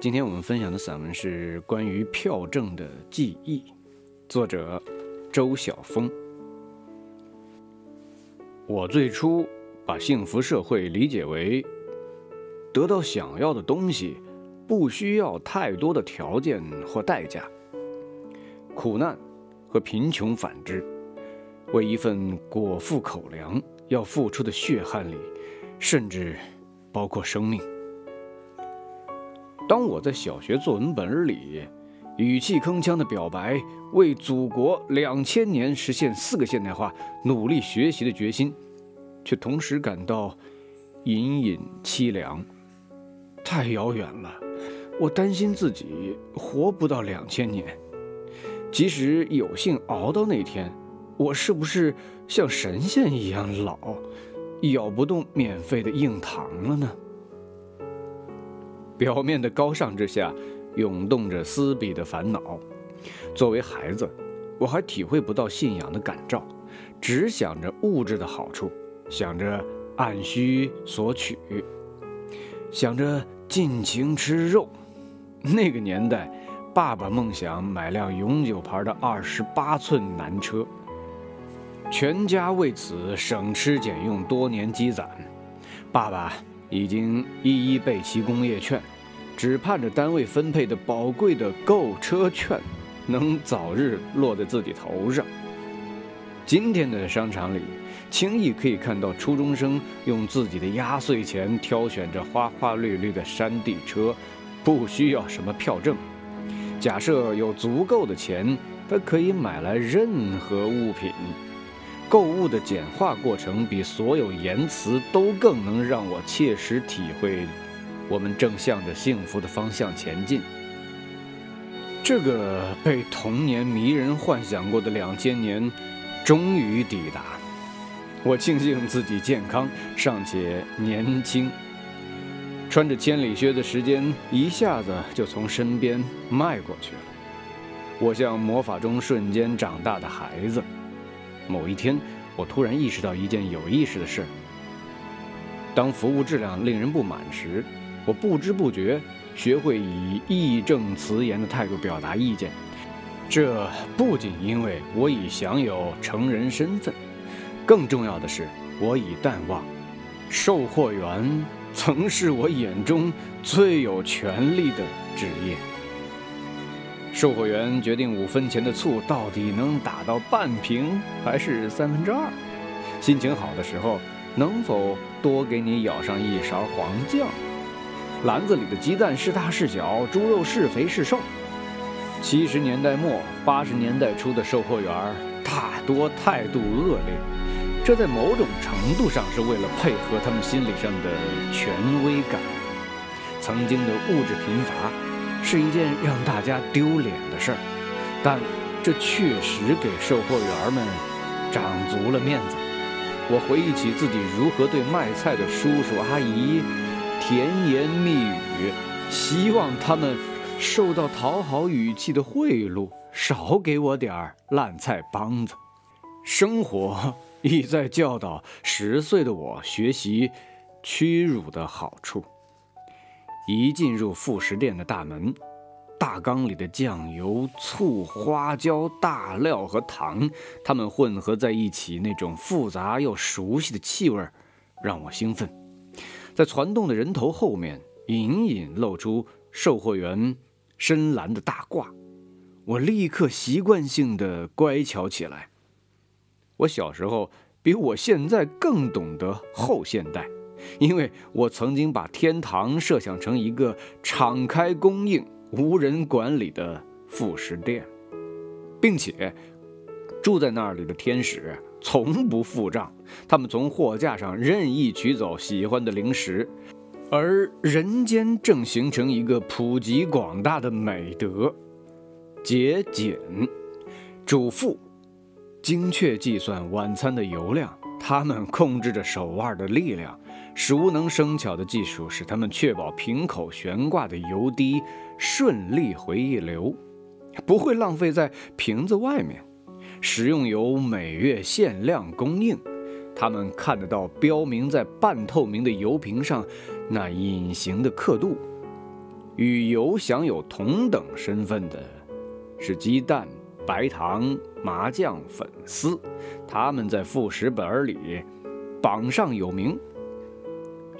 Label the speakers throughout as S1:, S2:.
S1: 今天我们分享的散文是关于票证的记忆，作者周晓峰。我最初把幸福社会理解为得到想要的东西不需要太多的条件或代价，苦难和贫穷反之，为一份果腹口粮要付出的血汗里，甚至包括生命。当我在小学作文本里语气铿锵地表白为祖国两千年实现四个现代化努力学习的决心，却同时感到隐隐凄凉。太遥远了，我担心自己活不到两千年。即使有幸熬到那天，我是不是像神仙一样老，咬不动免费的硬糖了呢？表面的高尚之下，涌动着私鄙的烦恼。作为孩子，我还体会不到信仰的感召，只想着物质的好处，想着按需索取，想着尽情吃肉。那个年代，爸爸梦想买辆永久牌的二十八寸男车，全家为此省吃俭用多年积攒。爸爸。已经一一备齐工业券，只盼着单位分配的宝贵的购车券能早日落在自己头上。今天的商场里，轻易可以看到初中生用自己的压岁钱挑选着花花绿绿的山地车，不需要什么票证。假设有足够的钱，他可以买来任何物品。购物的简化过程比所有言辞都更能让我切实体会，我们正向着幸福的方向前进。这个被童年迷人幻想过的两千年，终于抵达。我庆幸自己健康，尚且年轻。穿着千里靴的时间一下子就从身边迈过去了。我像魔法中瞬间长大的孩子。某一天，我突然意识到一件有意思的事：当服务质量令人不满时，我不知不觉学会以义正辞严的态度表达意见。这不仅因为我已享有成人身份，更重要的是，我已淡忘，售货员曾是我眼中最有权力的职业。售货员决定五分钱的醋到底能打到半瓶还是三分之二？心情好的时候，能否多给你舀上一勺黄酱？篮子里的鸡蛋是大是小？猪肉是肥是瘦？七十年代末八十年代初的售货员大多态度恶劣，这在某种程度上是为了配合他们心理上的权威感。曾经的物质贫乏。是一件让大家丢脸的事儿，但这确实给售货员们长足了面子。我回忆起自己如何对卖菜的叔叔阿姨甜言蜜语，希望他们受到讨好语气的贿赂，少给我点儿烂菜帮子。生活亦在教导十岁的我学习屈辱的好处。一进入副食店的大门，大缸里的酱油、醋、花椒、大料和糖，它们混合在一起，那种复杂又熟悉的气味让我兴奋。在攒动的人头后面，隐隐露出售货员深蓝的大褂，我立刻习惯性的乖巧起来。我小时候比我现在更懂得后现代。因为我曾经把天堂设想成一个敞开供应、无人管理的副食店，并且住在那里的天使从不付账，他们从货架上任意取走喜欢的零食，而人间正形成一个普及广大的美德：节俭、主妇精确计算晚餐的油量，他们控制着手腕的力量。熟能生巧的技术使他们确保瓶口悬挂的油滴顺利回一流，不会浪费在瓶子外面。食用油每月限量供应，他们看得到标明在半透明的油瓶上那隐形的刻度。与油享有同等身份的是鸡蛋、白糖、麻酱、粉丝，他们在副食本里榜上有名。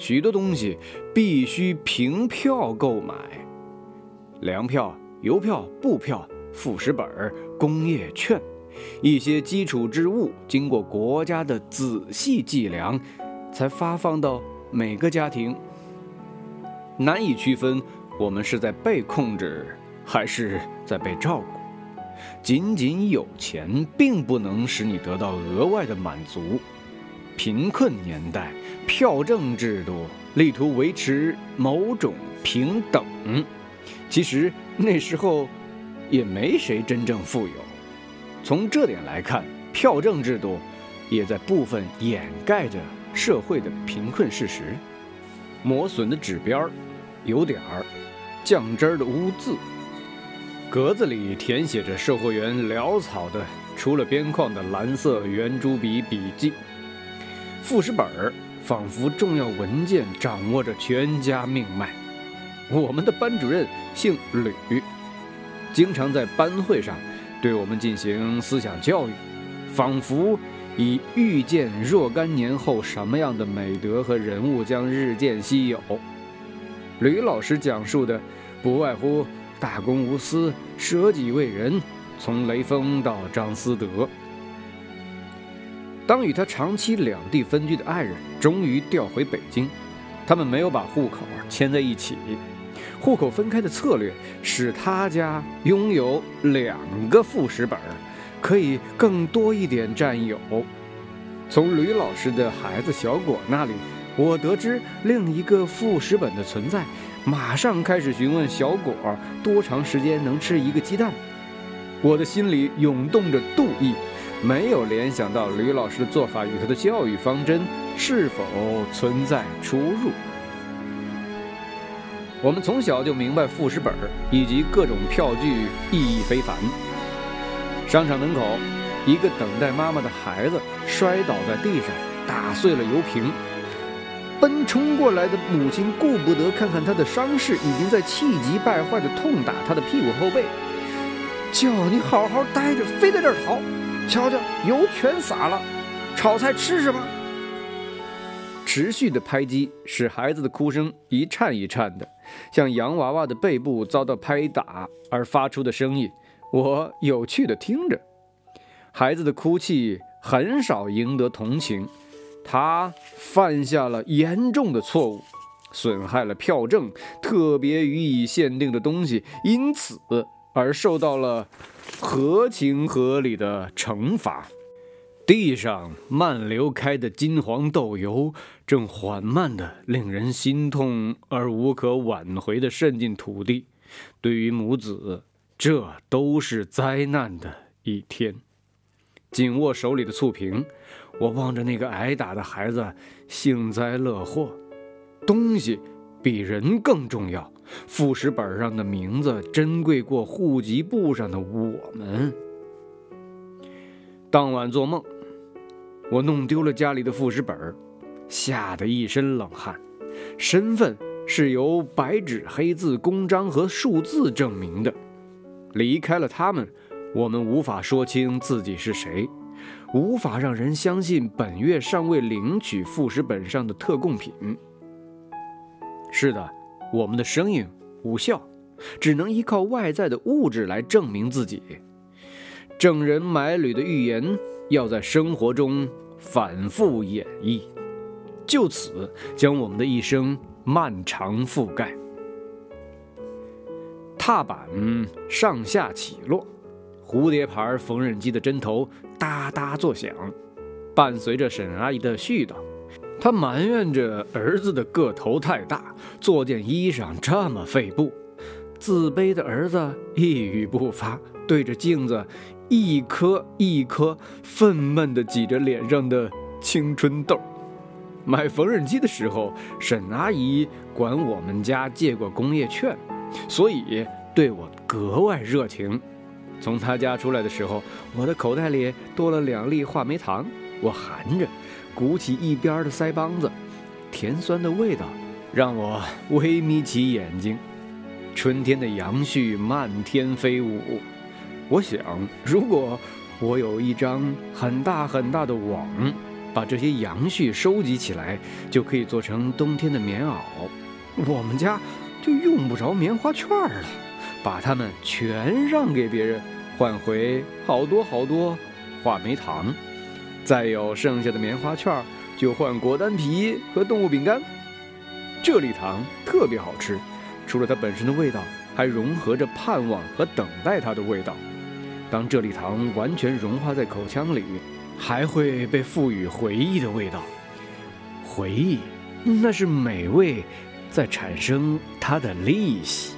S1: 许多东西必须凭票购买，粮票、邮票、布票、副食本、工业券，一些基础之物，经过国家的仔细计量，才发放到每个家庭。难以区分，我们是在被控制，还是在被照顾。仅仅有钱，并不能使你得到额外的满足。贫困年代，票证制度力图维持某种平等。其实那时候，也没谁真正富有。从这点来看，票证制度也在部分掩盖着社会的贫困事实。磨损的纸边。有点儿酱汁儿的污渍，格子里填写着售货员潦草的、除了边框的蓝色圆珠笔笔记。副食本儿仿佛重要文件，掌握着全家命脉。我们的班主任姓吕，经常在班会上对我们进行思想教育，仿佛已预见若干年后什么样的美德和人物将日渐稀有。吕老师讲述的，不外乎大公无私、舍己为人，从雷锋到张思德。当与他长期两地分居的爱人终于调回北京，他们没有把户口牵在一起。户口分开的策略使他家拥有两个副食本，可以更多一点占有。从吕老师的孩子小果那里。我得知另一个副食本的存在，马上开始询问小果多长时间能吃一个鸡蛋。我的心里涌动着妒意，没有联想到吕老师的做法与他的教育方针是否存在出入。我们从小就明白副食本以及各种票据意义非凡。商场门口，一个等待妈妈的孩子摔倒在地上，打碎了油瓶。奔冲过来的母亲顾不得看看他的伤势，已经在气急败坏地痛打他的屁股后背，叫你好好待着，非在这儿逃！瞧瞧，油全洒了，炒菜吃什么？持续的拍击使孩子的哭声一颤一颤的，像洋娃娃的背部遭到拍打而发出的声音。我有趣的听着，孩子的哭泣很少赢得同情。他犯下了严重的错误，损害了票证，特别予以限定的东西，因此而受到了合情合理的惩罚。地上漫流开的金黄豆油，正缓慢的、令人心痛而无可挽回的渗进土地。对于母子，这都是灾难的一天。紧握手里的醋瓶。我望着那个挨打的孩子，幸灾乐祸。东西比人更重要。副食本上的名字珍贵过户籍簿上的我们。当晚做梦，我弄丢了家里的副食本，吓得一身冷汗。身份是由白纸黑字公章和数字证明的。离开了他们，我们无法说清自己是谁。无法让人相信本月尚未领取副食本上的特供品。是的，我们的声音无效，只能依靠外在的物质来证明自己。整人买履的预言要在生活中反复演绎，就此将我们的一生漫长覆盖。踏板上下起落。蝴蝶牌缝纫机的针头哒哒作响，伴随着沈阿姨的絮叨，他埋怨着儿子的个头太大，做件衣裳这么费布。自卑的儿子一语不发，对着镜子一颗一颗愤懑地挤着脸上的青春痘。买缝纫机的时候，沈阿姨管我们家借过工业券，所以对我格外热情。从他家出来的时候，我的口袋里多了两粒话梅糖。我含着，鼓起一边的腮帮子，甜酸的味道让我微眯起眼睛。春天的杨絮漫天飞舞。我想，如果我有一张很大很大的网，把这些杨絮收集起来，就可以做成冬天的棉袄。我们家就用不着棉花券了，把它们全让给别人，换回好多好多话梅糖。再有剩下的棉花券，就换果丹皮和动物饼干。这粒糖特别好吃，除了它本身的味道，还融合着盼望和等待它的味道。当这粒糖完全融化在口腔里，还会被赋予回忆的味道。回忆，那是美味在产生它的利息。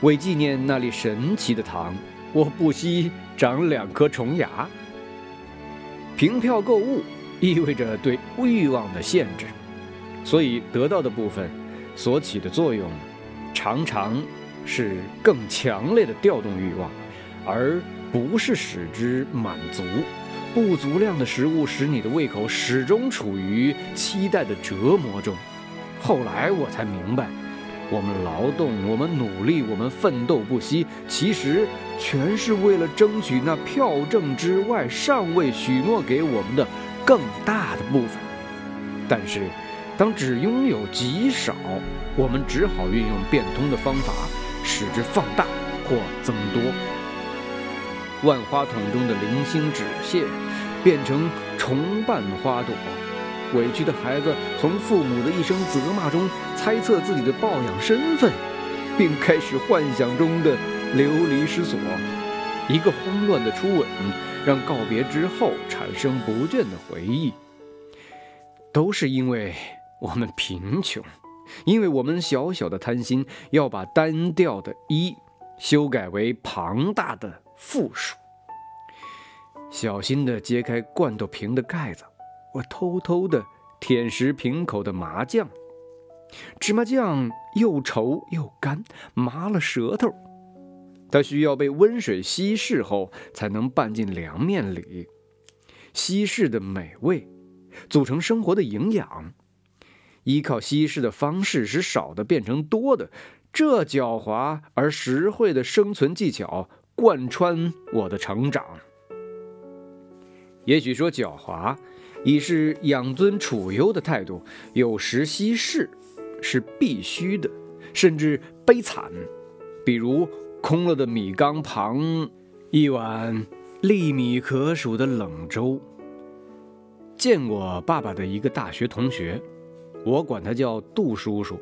S1: 为纪念那粒神奇的糖，我不惜长两颗虫牙。凭票购物意味着对欲望的限制，所以得到的部分所起的作用，常常是更强烈的调动欲望，而不是使之满足。不足量的食物使你的胃口始终处于期待的折磨中。后来我才明白。我们劳动，我们努力，我们奋斗不息，其实全是为了争取那票证之外尚未许诺给我们的更大的部分。但是，当只拥有极少，我们只好运用变通的方法，使之放大或增多。万花筒中的零星纸屑，变成重瓣花朵。委屈的孩子从父母的一声责骂中猜测自己的抱养身份，并开始幻想中的流离失所。一个慌乱的初吻，让告别之后产生不倦的回忆。都是因为我们贫穷，因为我们小小的贪心要把单调的一修改为庞大的负数。小心地揭开罐头瓶的盖子。我偷偷的舔食瓶口的麻酱，芝麻酱又稠又干，麻了舌头。它需要被温水稀释后才能拌进凉面里。稀释的美味，组成生活的营养。依靠稀释的方式使少的变成多的，这狡猾而实惠的生存技巧贯穿我的成长。也许说狡猾。以是养尊处优的态度，有时稀释是必须的，甚至悲惨。比如空了的米缸旁，一碗粒米可数的冷粥。见过爸爸的一个大学同学，我管他叫杜叔叔。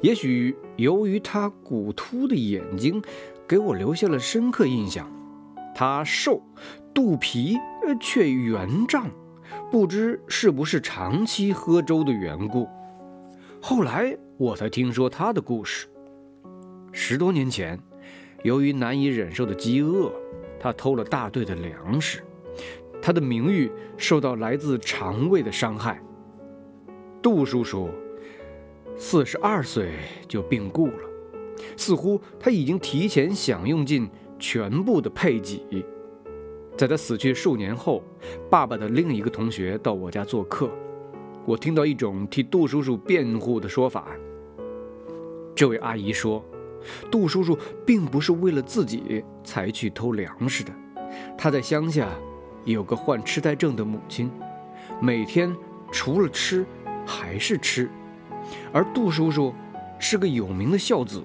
S1: 也许由于他骨突的眼睛，给我留下了深刻印象。他瘦，肚皮却圆胀。不知是不是长期喝粥的缘故，后来我才听说他的故事。十多年前，由于难以忍受的饥饿，他偷了大队的粮食，他的名誉受到来自肠胃的伤害。杜叔叔四十二岁就病故了，似乎他已经提前享用尽全部的配给。在他死去数年后，爸爸的另一个同学到我家做客，我听到一种替杜叔叔辩护的说法。这位阿姨说，杜叔叔并不是为了自己才去偷粮食的，他在乡下有个患痴呆症的母亲，每天除了吃还是吃，而杜叔叔是个有名的孝子，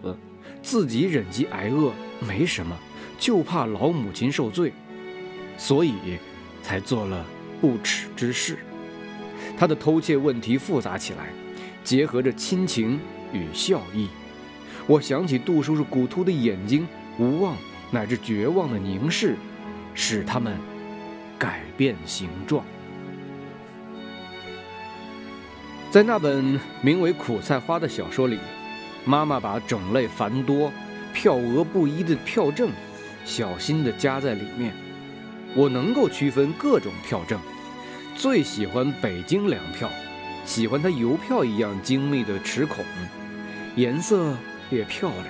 S1: 自己忍饥挨饿没什么，就怕老母亲受罪。所以，才做了不耻之事。他的偷窃问题复杂起来，结合着亲情与孝义。我想起杜叔叔骨突的眼睛，无望乃至绝望的凝视，使他们改变形状。在那本名为《苦菜花》的小说里，妈妈把种类繁多、票额不一的票证，小心地夹在里面。我能够区分各种票证，最喜欢北京粮票，喜欢它邮票一样精密的齿孔，颜色也漂亮，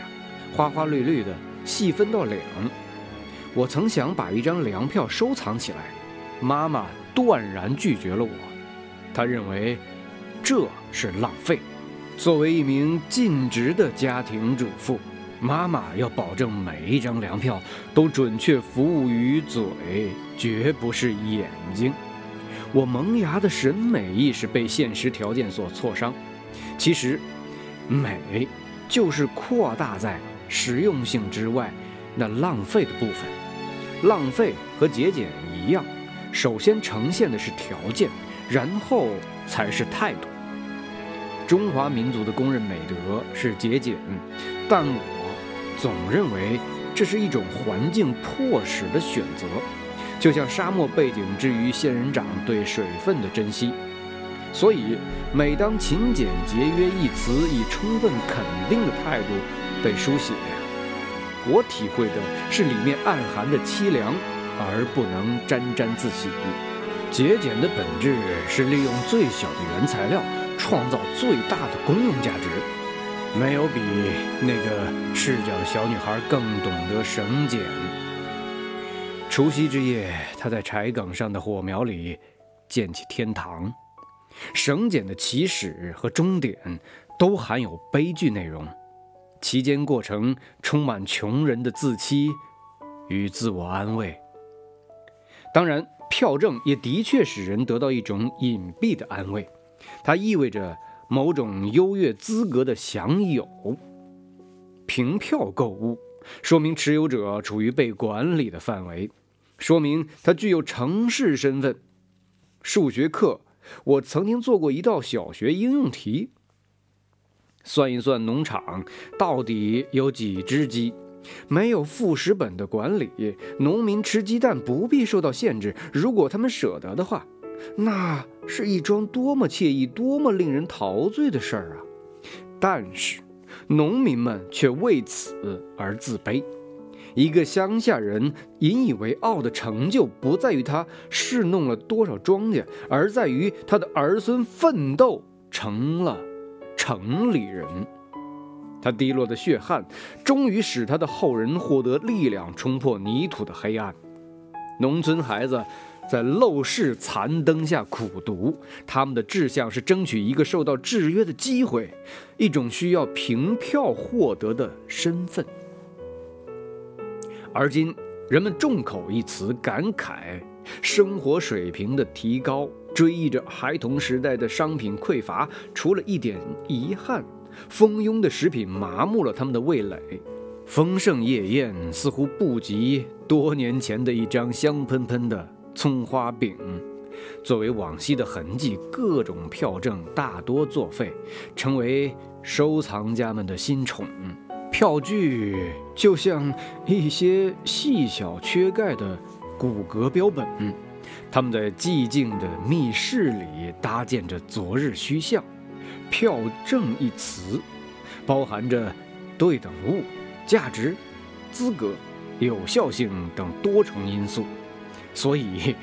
S1: 花花绿绿的，细分到两。我曾想把一张粮票收藏起来，妈妈断然拒绝了我，她认为这是浪费。作为一名尽职的家庭主妇，妈妈要保证每一张粮票都准确服务于嘴，绝不是眼睛。我萌芽的审美意识被现实条件所挫伤。其实，美就是扩大在实用性之外那浪费的部分。浪费和节俭一样，首先呈现的是条件，然后才是态度。中华民族的公认美德是节俭，但我总认为这是一种环境迫使的选择，就像沙漠背景之于仙人掌对水分的珍惜。所以，每当“勤俭节约”一词以充分肯定的态度被书写，我体会的是里面暗含的凄凉，而不能沾沾自喜。节俭的本质是利用最小的原材料。创造最大的公用价值，没有比那个赤脚的小女孩更懂得省俭。除夕之夜，她在柴梗上的火苗里建起天堂。省俭的起始和终点都含有悲剧内容，其间过程充满穷人的自欺与自我安慰。当然，票证也的确使人得到一种隐蔽的安慰。它意味着某种优越资格的享有。凭票购物，说明持有者处于被管理的范围，说明他具有城市身份。数学课，我曾经做过一道小学应用题，算一算农场到底有几只鸡。没有副食本的管理，农民吃鸡蛋不必受到限制。如果他们舍得的话。那是一桩多么惬意、多么令人陶醉的事儿啊！但是，农民们却为此而自卑。一个乡下人引以为傲的成就，不在于他侍弄了多少庄稼，而在于他的儿孙奋斗成了城里人。他滴落的血汗，终于使他的后人获得力量，冲破泥土的黑暗。农村孩子。在陋室残灯下苦读，他们的志向是争取一个受到制约的机会，一种需要凭票获得的身份。而今，人们众口一词，感慨生活水平的提高，追忆着孩童时代的商品匮乏，除了一点遗憾，蜂拥的食品麻木了他们的味蕾，丰盛夜宴似乎不及多年前的一张香喷喷的。葱花饼，作为往昔的痕迹，各种票证大多作废，成为收藏家们的新宠。票据就像一些细小缺钙的骨骼标本，他们在寂静的密室里搭建着昨日虚像。票证一词，包含着对等物、价值、资格、有效性等多重因素。所以，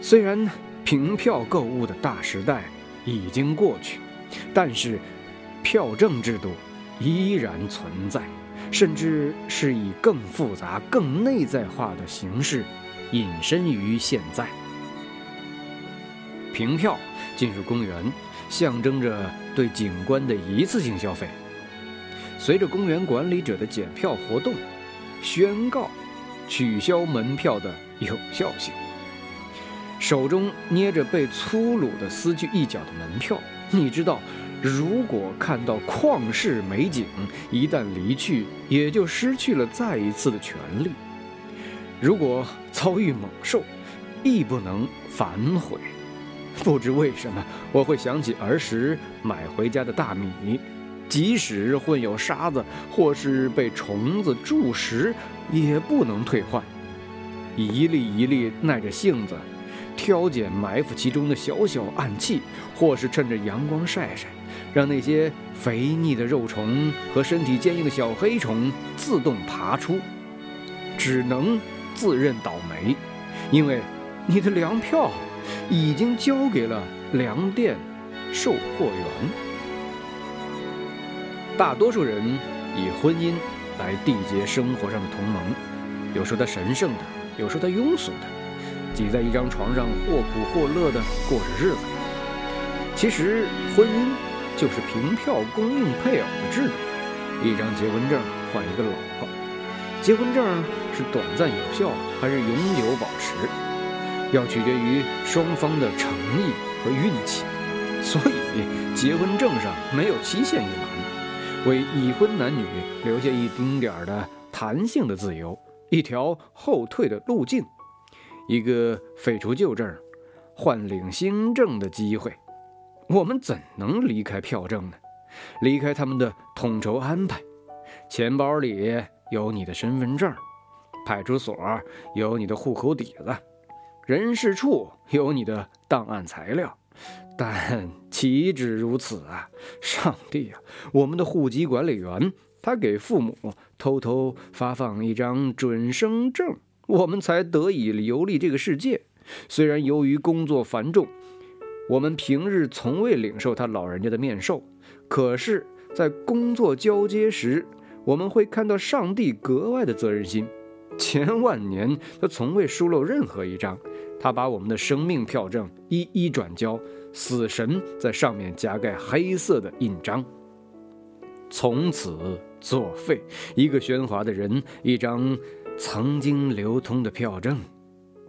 S1: 虽然凭票购物的大时代已经过去，但是票证制度依然存在，甚至是以更复杂、更内在化的形式隐身于现在。凭票进入公园，象征着对景观的一次性消费。随着公园管理者的检票活动，宣告取消门票的。有效性。手中捏着被粗鲁地撕去一角的门票，你知道，如果看到旷世美景，一旦离去，也就失去了再一次的权利。如果遭遇猛兽，亦不能反悔。不知为什么，我会想起儿时买回家的大米，即使混有沙子，或是被虫子蛀食，也不能退换。一粒一粒耐着性子，挑拣埋伏其中的小小暗器，或是趁着阳光晒晒，让那些肥腻的肉虫和身体坚硬的小黑虫自动爬出，只能自认倒霉，因为你的粮票已经交给了粮店售货员。大多数人以婚姻来缔结生活上的同盟，有说他神圣的。有时候他庸俗的挤在一张床上，或苦或乐的过着日子。其实婚姻就是凭票供应配偶的制度，一张结婚证换一个老婆。结婚证是短暂有效还是永久保持，要取决于双方的诚意和运气。所以，结婚证上没有期限一栏，为已婚男女留下一丁点儿的弹性的自由，一条后退的路径，一个废除旧证、换领新证的机会。我们怎能离开票证呢？离开他们的统筹安排？钱包里有你的身份证，派出所有你的户口底子，人事处有你的档案材料。但岂止如此啊！上帝啊，我们的户籍管理员他给父母偷偷发放一张准生证，我们才得以游历这个世界。虽然由于工作繁重，我们平日从未领受他老人家的面授，可是，在工作交接时，我们会看到上帝格外的责任心。千万年，他从未疏漏任何一张，他把我们的生命票证一一转交。死神在上面加盖黑色的印章，从此作废。一个喧哗的人，一张曾经流通的票证，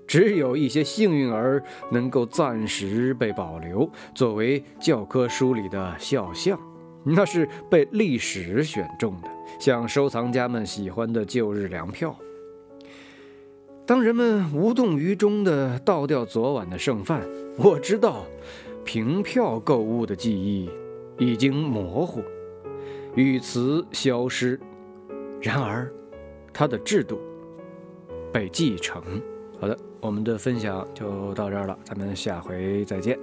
S1: 只有一些幸运儿能够暂时被保留，作为教科书里的肖像。那是被历史选中的，像收藏家们喜欢的旧日粮票。当人们无动于衷地倒掉昨晚的剩饭，我知道。凭票购物的记忆已经模糊，语词消失。然而，它的制度被继承。好的，我们的分享就到这儿了，咱们下回再见。